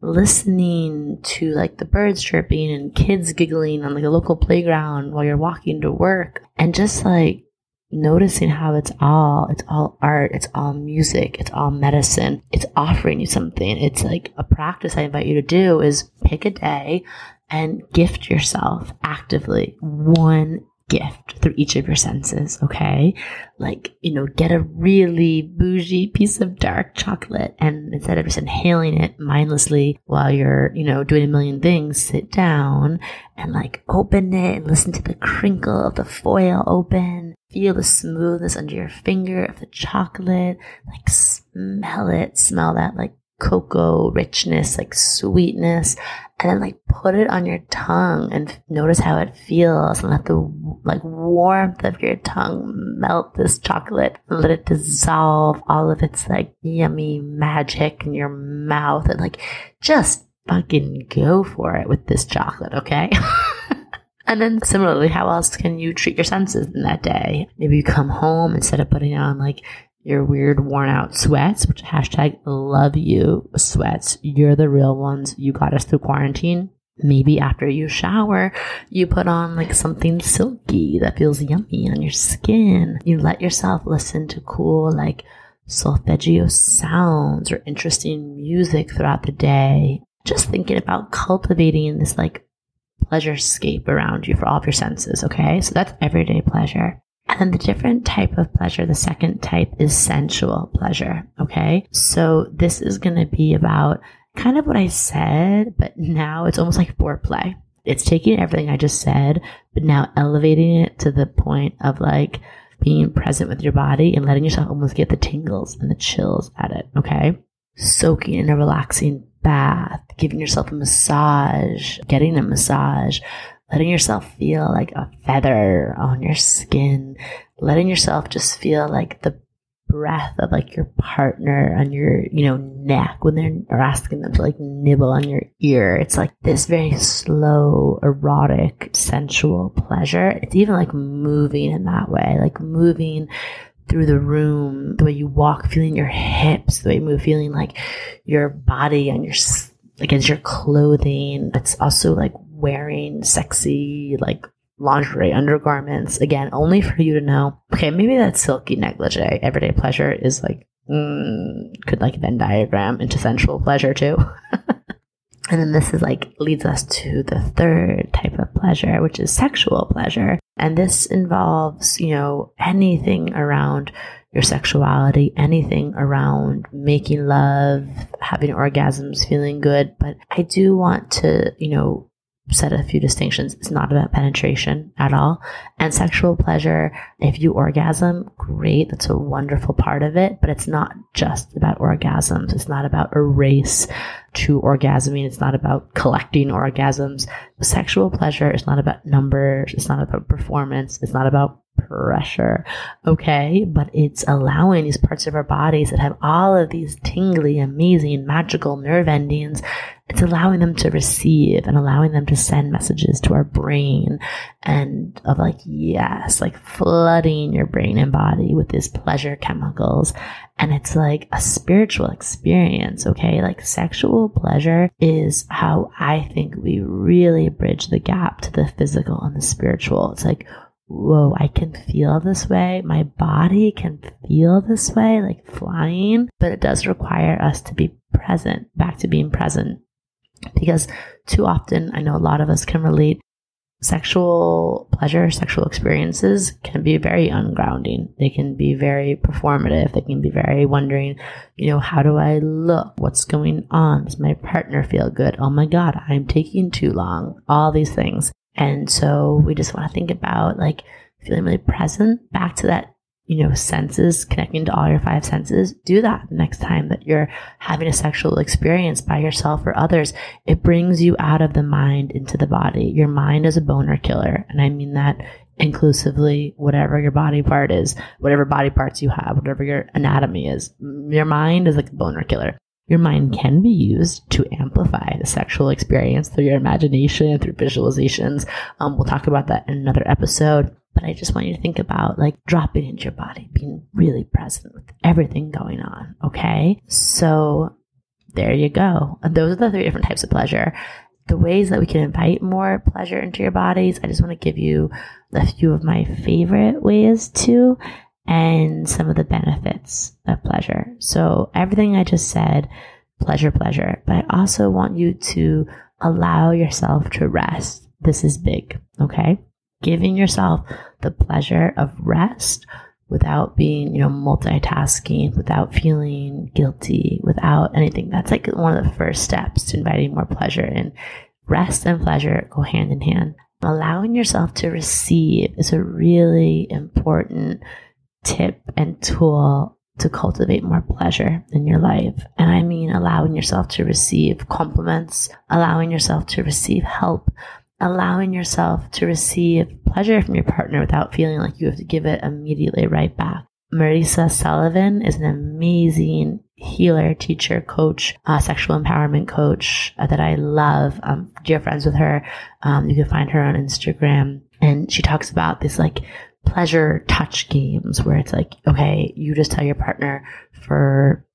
listening to like the birds chirping and kids giggling on like a local playground while you're walking to work, and just like noticing how it's all it's all art it's all music it's all medicine it's offering you something. It's like a practice i invite you to do is pick a day and gift yourself actively one gift through each of your senses, okay? Like, you know, get a really bougie piece of dark chocolate and instead of just inhaling it mindlessly while you're, you know, doing a million things, sit down and like open it and listen to the crinkle of the foil open. Feel the smoothness under your finger of the chocolate. Like smell it. Smell that like cocoa richness, like sweetness, and then like put it on your tongue and notice how it feels and let the like warmth of your tongue melt this chocolate let it dissolve all of its like yummy magic in your mouth and like just fucking go for it with this chocolate, okay? And then similarly, how else can you treat your senses in that day? Maybe you come home instead of putting on like your weird worn out sweats, which hashtag love you sweats. You're the real ones. You got us through quarantine. Maybe after you shower, you put on like something silky that feels yummy on your skin. You let yourself listen to cool, like solfeggio sounds or interesting music throughout the day. Just thinking about cultivating this like pleasure scape around you for all of your senses. Okay. So that's everyday pleasure. And then the different type of pleasure, the second type is sensual pleasure. Okay. So this is going to be about kind of what I said, but now it's almost like foreplay. It's taking everything I just said, but now elevating it to the point of like being present with your body and letting yourself almost get the tingles and the chills at it. Okay. Soaking in a relaxing bath, giving yourself a massage, getting a massage, letting yourself feel like a feather on your skin, letting yourself just feel like the breath of like your partner on your, you know, neck when they're asking them to like nibble on your ear. It's like this very slow, erotic, sensual pleasure. It's even like moving in that way, like moving through the room, the way you walk, feeling your hips, the way you move, feeling like your body and your against your clothing. It's also like wearing sexy, like lingerie undergarments. Again, only for you to know. Okay, maybe that silky negligee, everyday pleasure, is like mm, could like Venn diagram into sensual pleasure too. and then this is like leads us to the third type of pleasure, which is sexual pleasure. And this involves, you know, anything around your sexuality, anything around making love, having orgasms, feeling good. But I do want to, you know, set a few distinctions. It's not about penetration at all. And sexual pleasure, if you orgasm, great. That's a wonderful part of it. But it's not just about orgasms. It's not about a race to orgasming. It's not about collecting orgasms. Sexual pleasure is not about numbers. It's not about performance. It's not about pressure. Okay. But it's allowing these parts of our bodies that have all of these tingly, amazing, magical nerve endings. It's allowing them to receive and allowing them to send messages to our brain and of like, yes, like flooding your brain and body with these pleasure chemicals. And it's like a spiritual experience. Okay. Like sexual pleasure is how I think we really bridge the gap to the physical and the spiritual. It's like, whoa, I can feel this way. My body can feel this way, like flying, but it does require us to be present, back to being present. Because too often, I know a lot of us can relate, sexual pleasure, sexual experiences can be very ungrounding. They can be very performative. They can be very wondering, you know, how do I look? What's going on? Does my partner feel good? Oh my God, I'm taking too long. All these things. And so we just want to think about like feeling really present back to that, you know, senses, connecting to all your five senses. Do that next time that you're having a sexual experience by yourself or others. It brings you out of the mind into the body. Your mind is a boner killer. And I mean that inclusively, whatever your body part is, whatever body parts you have, whatever your anatomy is. Your mind is like a boner killer. Your mind can be used to amplify the sexual experience through your imagination, through visualizations. Um, we'll talk about that in another episode. But I just want you to think about like dropping into your body, being really present with everything going on. Okay. So there you go. Those are the three different types of pleasure. The ways that we can invite more pleasure into your bodies. I just want to give you a few of my favorite ways to and some of the benefits of pleasure. So everything I just said, pleasure, pleasure, but I also want you to allow yourself to rest. This is big. Okay. giving yourself the pleasure of rest without being, you know, multitasking, without feeling guilty, without anything. That's like one of the first steps to inviting more pleasure in. Rest and pleasure go hand in hand. Allowing yourself to receive is a really important tip and tool to cultivate more pleasure in your life. And I mean allowing yourself to receive compliments, allowing yourself to receive help, allowing yourself to receive pleasure from your partner without feeling like you have to give it immediately right back. Marisa Sullivan is an amazing healer, teacher, coach, uh, sexual empowerment coach uh, that I love. Um, dear friends with her. Um, you can find her on Instagram. And she talks about this like pleasure touch games where it's like, okay, you just tell your partner for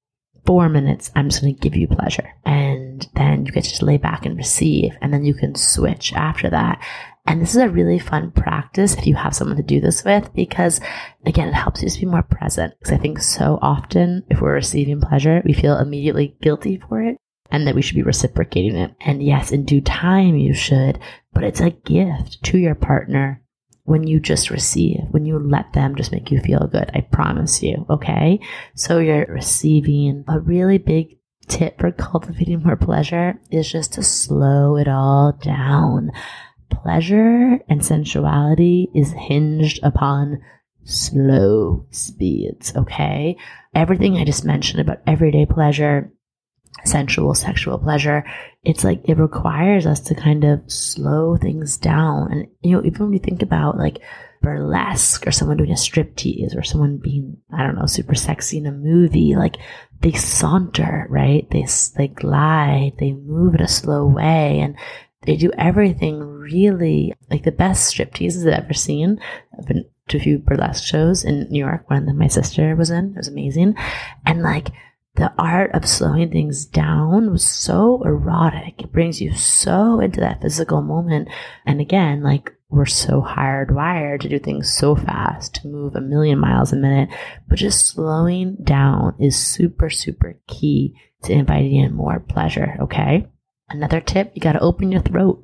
four minutes, I'm just going to give you pleasure. And then you get to just lay back and receive. And then you can switch after that. And this is a really fun practice if you have someone to do this with, because again, it helps you to be more present. Because I think so often if we're receiving pleasure, we feel immediately guilty for it and that we should be reciprocating it. And yes, in due time you should, but it's a gift to your partner when you just receive, when you let them just make you feel good. I promise you. Okay. So you're receiving a really big tip for cultivating more pleasure is just to slow it all down. Pleasure and sensuality is hinged upon slow speeds. Okay. Everything I just mentioned about everyday pleasure, sensual, sexual pleasure, it's like it requires us to kind of slow things down. And, you know, even when you think about like burlesque or someone doing a striptease or someone being, I don't know, super sexy in a movie, like they saunter, right? They, they glide, they move in a slow way and they do everything really like the best stripteases I've ever seen. I've been to a few burlesque shows in New York, one that my sister was in. It was amazing. And like, the art of slowing things down was so erotic. It brings you so into that physical moment. And again, like we're so hardwired to do things so fast, to move a million miles a minute, but just slowing down is super, super key to inviting in more pleasure. Okay. Another tip, you got to open your throat.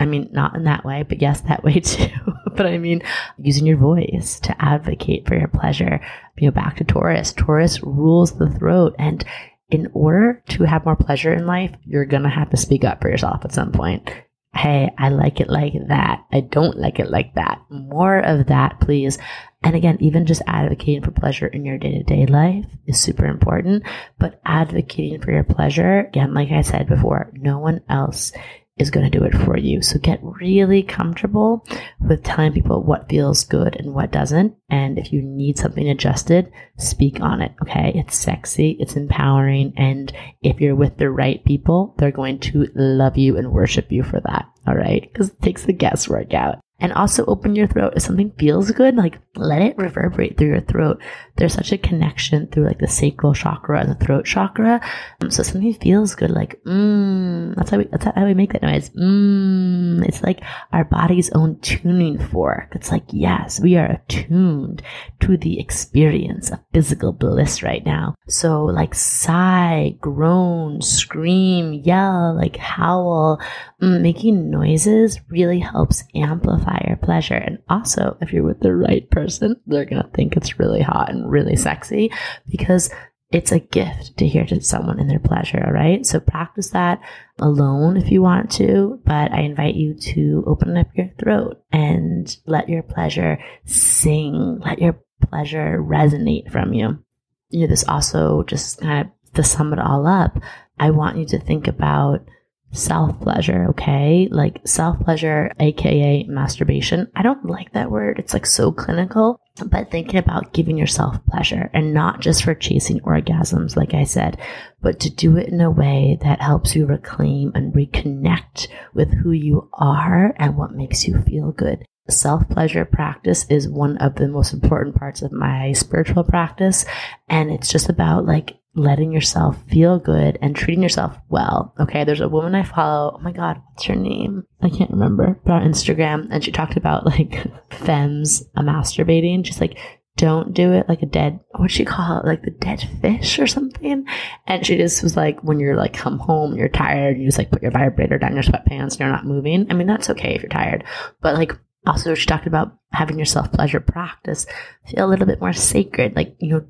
I mean, not in that way, but yes, that way too. but I mean, using your voice to advocate for your pleasure. You know, back to Taurus. Taurus rules the throat. And in order to have more pleasure in life, you're going to have to speak up for yourself at some point. Hey, I like it like that. I don't like it like that. More of that, please. And again, even just advocating for pleasure in your day to day life is super important. But advocating for your pleasure, again, like I said before, no one else is going to do it for you. So get really comfortable with telling people what feels good and what doesn't. And if you need something adjusted, speak on it. Okay. It's sexy. It's empowering. And if you're with the right people, they're going to love you and worship you for that. All right. Because it takes the guesswork out and also open your throat. If something feels good, like let it reverberate through your throat. There's such a connection through like the sacral chakra and the throat chakra. Um, so something feels good, like mmm. That's how we that's how we make that noise. Mmm. It's like our body's own tuning fork. It's like yes, we are attuned to the experience of physical bliss right now. So like sigh, groan, scream, yell, like howl. Mm, making noises really helps amplify your pleasure. And also, if you're with the right person, they're going to think it's really hot and really sexy because it's a gift to hear to someone in their pleasure, all right? So practice that alone if you want to, but I invite you to open up your throat and let your pleasure sing, let your pleasure resonate from you. You know, this also just kind of to sum it all up, I want you to think about self pleasure, okay? Like self pleasure, aka masturbation. I don't like that word. It's like so clinical, but thinking about giving yourself pleasure and not just for chasing orgasms, like I said, but to do it in a way that helps you reclaim and reconnect with who you are and what makes you feel good. Self pleasure practice is one of the most important parts of my spiritual practice. And it's just about like letting yourself feel good and treating yourself well. Okay, there's a woman I follow. Oh my God, what's her name? I can't remember. But on Instagram, and she talked about like femmes masturbating. She's like, don't do it like a dead, what'd she call it? Like the dead fish or something. And she just was like, when you're like come home, you're tired, you just like put your vibrator down your sweatpants and you're not moving. I mean, that's okay if you're tired, but like Also, she talked about having your self pleasure practice feel a little bit more sacred, like, you know,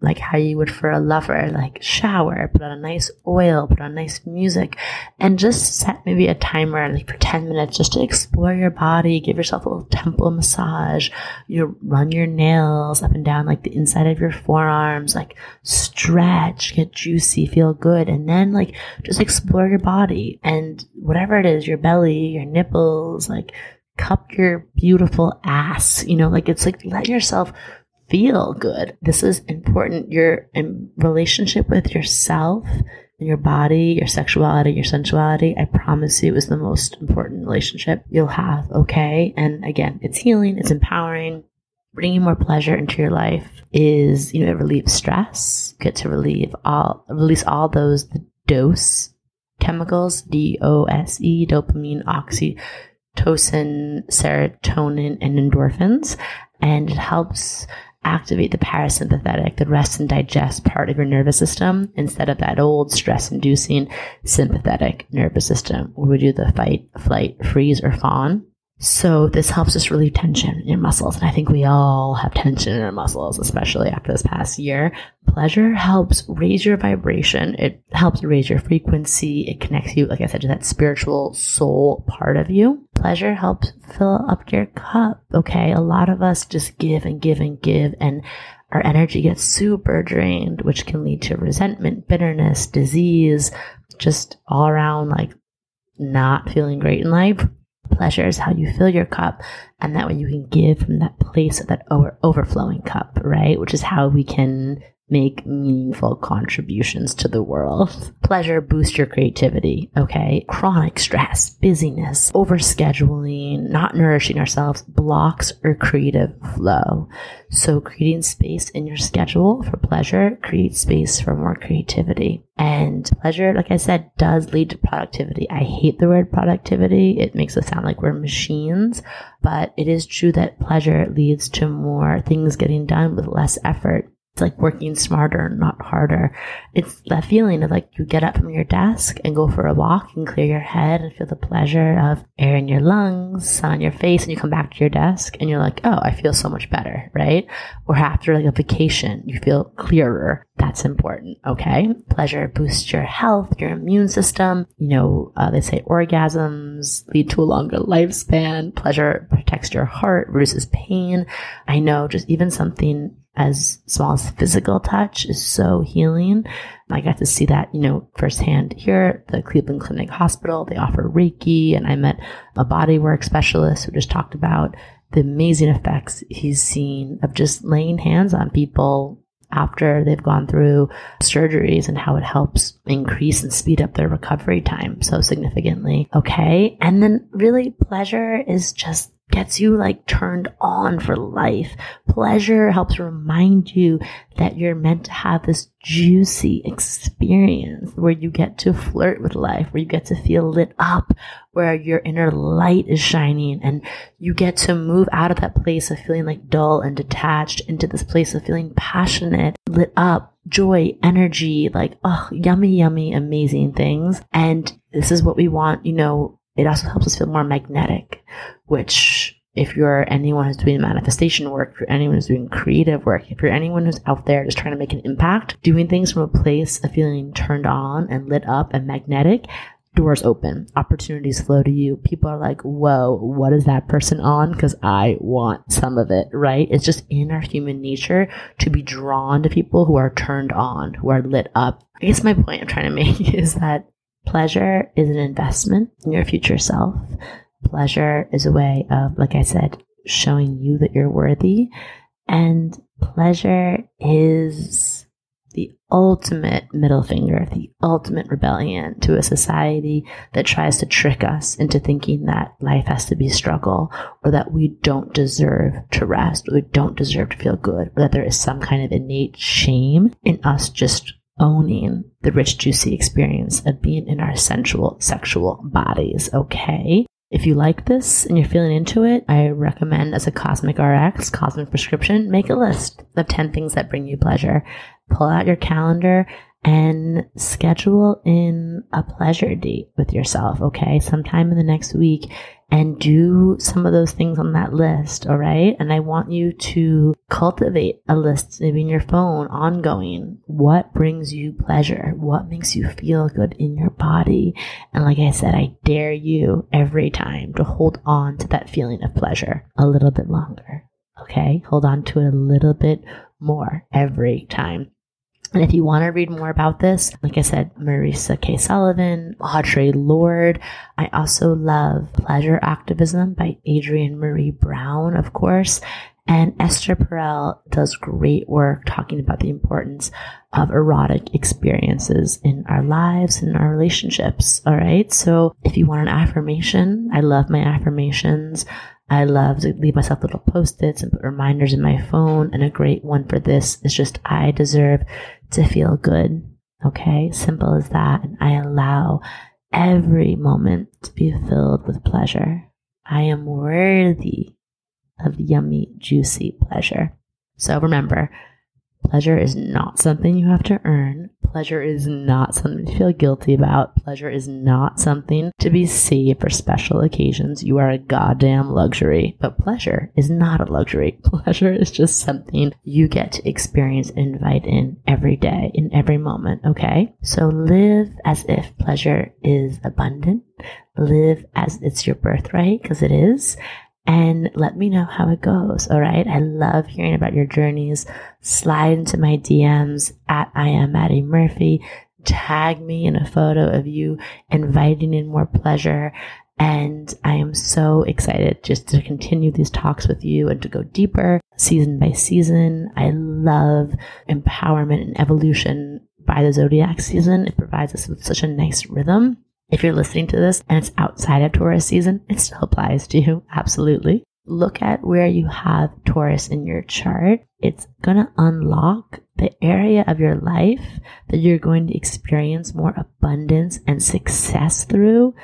like how you would for a lover, like shower, put on a nice oil, put on nice music, and just set maybe a timer like for 10 minutes just to explore your body, give yourself a little temple massage, you run your nails up and down like the inside of your forearms, like stretch, get juicy, feel good, and then like just explore your body and whatever it is, your belly, your nipples, like cup your beautiful ass, you know, like it's like let yourself feel good. This is important. Your relationship with yourself, and your body, your sexuality, your sensuality, I promise you is the most important relationship you'll have. Okay. And again, it's healing, it's empowering. Bringing more pleasure into your life is, you know, it relieves stress. You get to relieve all, release all those dose chemicals, D O S E, dopamine, oxytocin, serotonin, and endorphins. And it helps activate the parasympathetic, the rest and digest part of your nervous system instead of that old stress inducing sympathetic nervous system where we do the fight, flight, freeze, or fawn. So this helps us relieve tension in your muscles. And I think we all have tension in our muscles, especially after this past year. Pleasure helps raise your vibration. It helps raise your frequency. It connects you, like I said, to that spiritual soul part of you. Pleasure helps fill up your cup. Okay. A lot of us just give and give and give and our energy gets super drained, which can lead to resentment, bitterness, disease, just all around like not feeling great in life pleasure is how you fill your cup and that way you can give from that place of that over- overflowing cup right? Which is how we can make meaningful contributions to the world. Pleasure boosts your creativity, okay? Chronic stress, busyness, overscheduling, not nourishing ourselves blocks our creative flow. So creating space in your schedule for pleasure creates space for more creativity. And pleasure, like I said, does lead to productivity. I hate the word productivity. It makes us sound like we're machines, but it is true that pleasure leads to more things getting done with less effort it's like working smarter, not harder. It's that feeling of like you get up from your desk and go for a walk and clear your head and feel the pleasure of air in your lungs, sun on your face, and you come back to your desk and you're like, oh, I feel so much better, right? Or after like a vacation, you feel clearer. That's important, okay? Pleasure boosts your health, your immune system. You know, uh, they say orgasms lead to a longer lifespan. Pleasure protects your heart, reduces pain. I know just even something as small as physical touch is so healing. I got to see that, you know, firsthand here at the Cleveland Clinic Hospital. They offer Reiki, and I met a bodywork specialist who just talked about the amazing effects he's seen of just laying hands on people after they've gone through surgeries and how it helps increase and speed up their recovery time so significantly. Okay. And then really pleasure is just gets you like turned on for life. Pleasure helps remind you that you're meant to have this juicy experience where you get to flirt with life, where you get to feel lit up, where your inner light is shining and you get to move out of that place of feeling like dull and detached into this place of feeling passionate, lit up, joy, energy, like, oh, yummy, yummy, amazing things. And this is what we want, you know, it also helps us feel more magnetic, which if you're anyone who's doing manifestation work, if you're anyone who's doing creative work, if you're anyone who's out there just trying to make an impact, doing things from a place of feeling turned on and lit up and magnetic, doors open, opportunities flow to you. People are like, whoa, what is that person on? Because I want some of it, right? It's just in our human nature to be drawn to people who are turned on, who are lit up. I guess my point I'm trying to make is that Pleasure is an investment in your future self. Pleasure is a way of, like I said, showing you that you're worthy. And pleasure is the ultimate middle finger, the ultimate rebellion to a society that tries to trick us into thinking that life has to be struggle or that we don't deserve to rest or we don't deserve to feel good or that there is some kind of innate shame in us just owning the rich, juicy experience of being in our sensual, sexual bodies. Okay. If you like this and you're feeling into it, I recommend as a Cosmic RX, Cosmic Prescription, make a list of 10 things that bring you pleasure. Pull out your calendar and schedule in a pleasure date with yourself, okay? Sometime in the next week and do some of those things on that list, all right? And I want you to cultivate a list, maybe in your phone, ongoing. What brings you pleasure? What makes you feel good in your body? And like I said, I dare you every time to hold on to that feeling of pleasure a little bit longer, okay? Hold on to it a little bit more every time. And if you want to read more about this, like I said, Marisa K. Sullivan, Audre Lorde. I also love Pleasure Activism by Adrienne Maree Brown, of course. And Esther Perel does great work talking about the importance of erotic experiences in our lives and our relationships. All right. So if you want an affirmation, I love my affirmations. I love to leave myself little post-its and put reminders in my phone. And a great one for this is just, I deserve to feel good. Okay. Simple as that. And I allow every moment to be filled with pleasure. I am worthy of yummy, juicy pleasure. So remember, pleasure is not something you have to earn. Pleasure is not something to feel guilty about. Pleasure is not something to be saved for special occasions. You are a goddamn luxury. But pleasure is not a luxury. Pleasure is just something you get to experience and invite in every day, in every moment, okay? So live as if pleasure is abundant. Live as it's your birthright, because it is and let me know how it goes. All right. I love hearing about your journeys. Slide into my DMs at I am Madi Murphy. Tag me in a photo of you inviting in more pleasure. And I am so excited just to continue these talks with you and to go deeper season by season. I love empowerment and evolution by the zodiac season. It provides us with such a nice rhythm if you're listening to this and it's outside of Taurus season, it still applies to you. Absolutely. Look at where you have Taurus in your chart. It's going to unlock the area of your life that you're going to experience more abundance and success through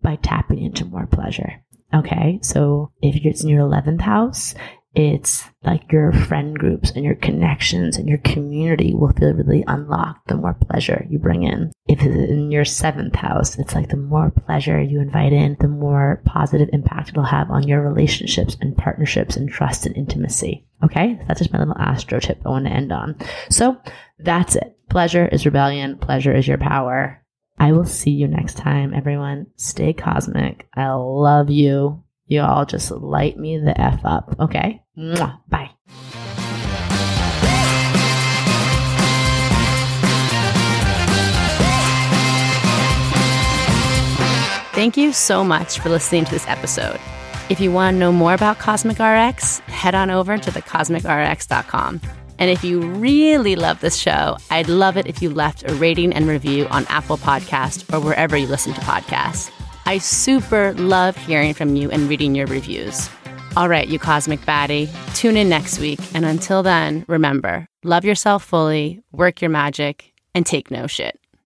by tapping into more pleasure. Okay. So if it's in your 11th house, it's like your friend groups and your connections and your community will feel really unlocked the more pleasure you bring in. If it's in your seventh house, it's like the more pleasure you invite in, the more positive impact it'll have on your relationships and partnerships and trust and intimacy. Okay. That's just my little astro tip I want to end on. So that's it. Pleasure is rebellion. Pleasure is your power. I will see you next time, everyone. Stay cosmic. I love you. You all just light me the F up. Okay? Mwah. Bye. Thank you so much for listening to this episode. If you want to know more about Cosmic RX, head on over to thecosmicrx.com. And if you really love this show, I'd love it if you left a rating and review on Apple Podcast or wherever you listen to podcasts. I super love hearing from you and reading your reviews. All right, you cosmic baddie, tune in next week. And until then, remember love yourself fully, work your magic, and take no shit.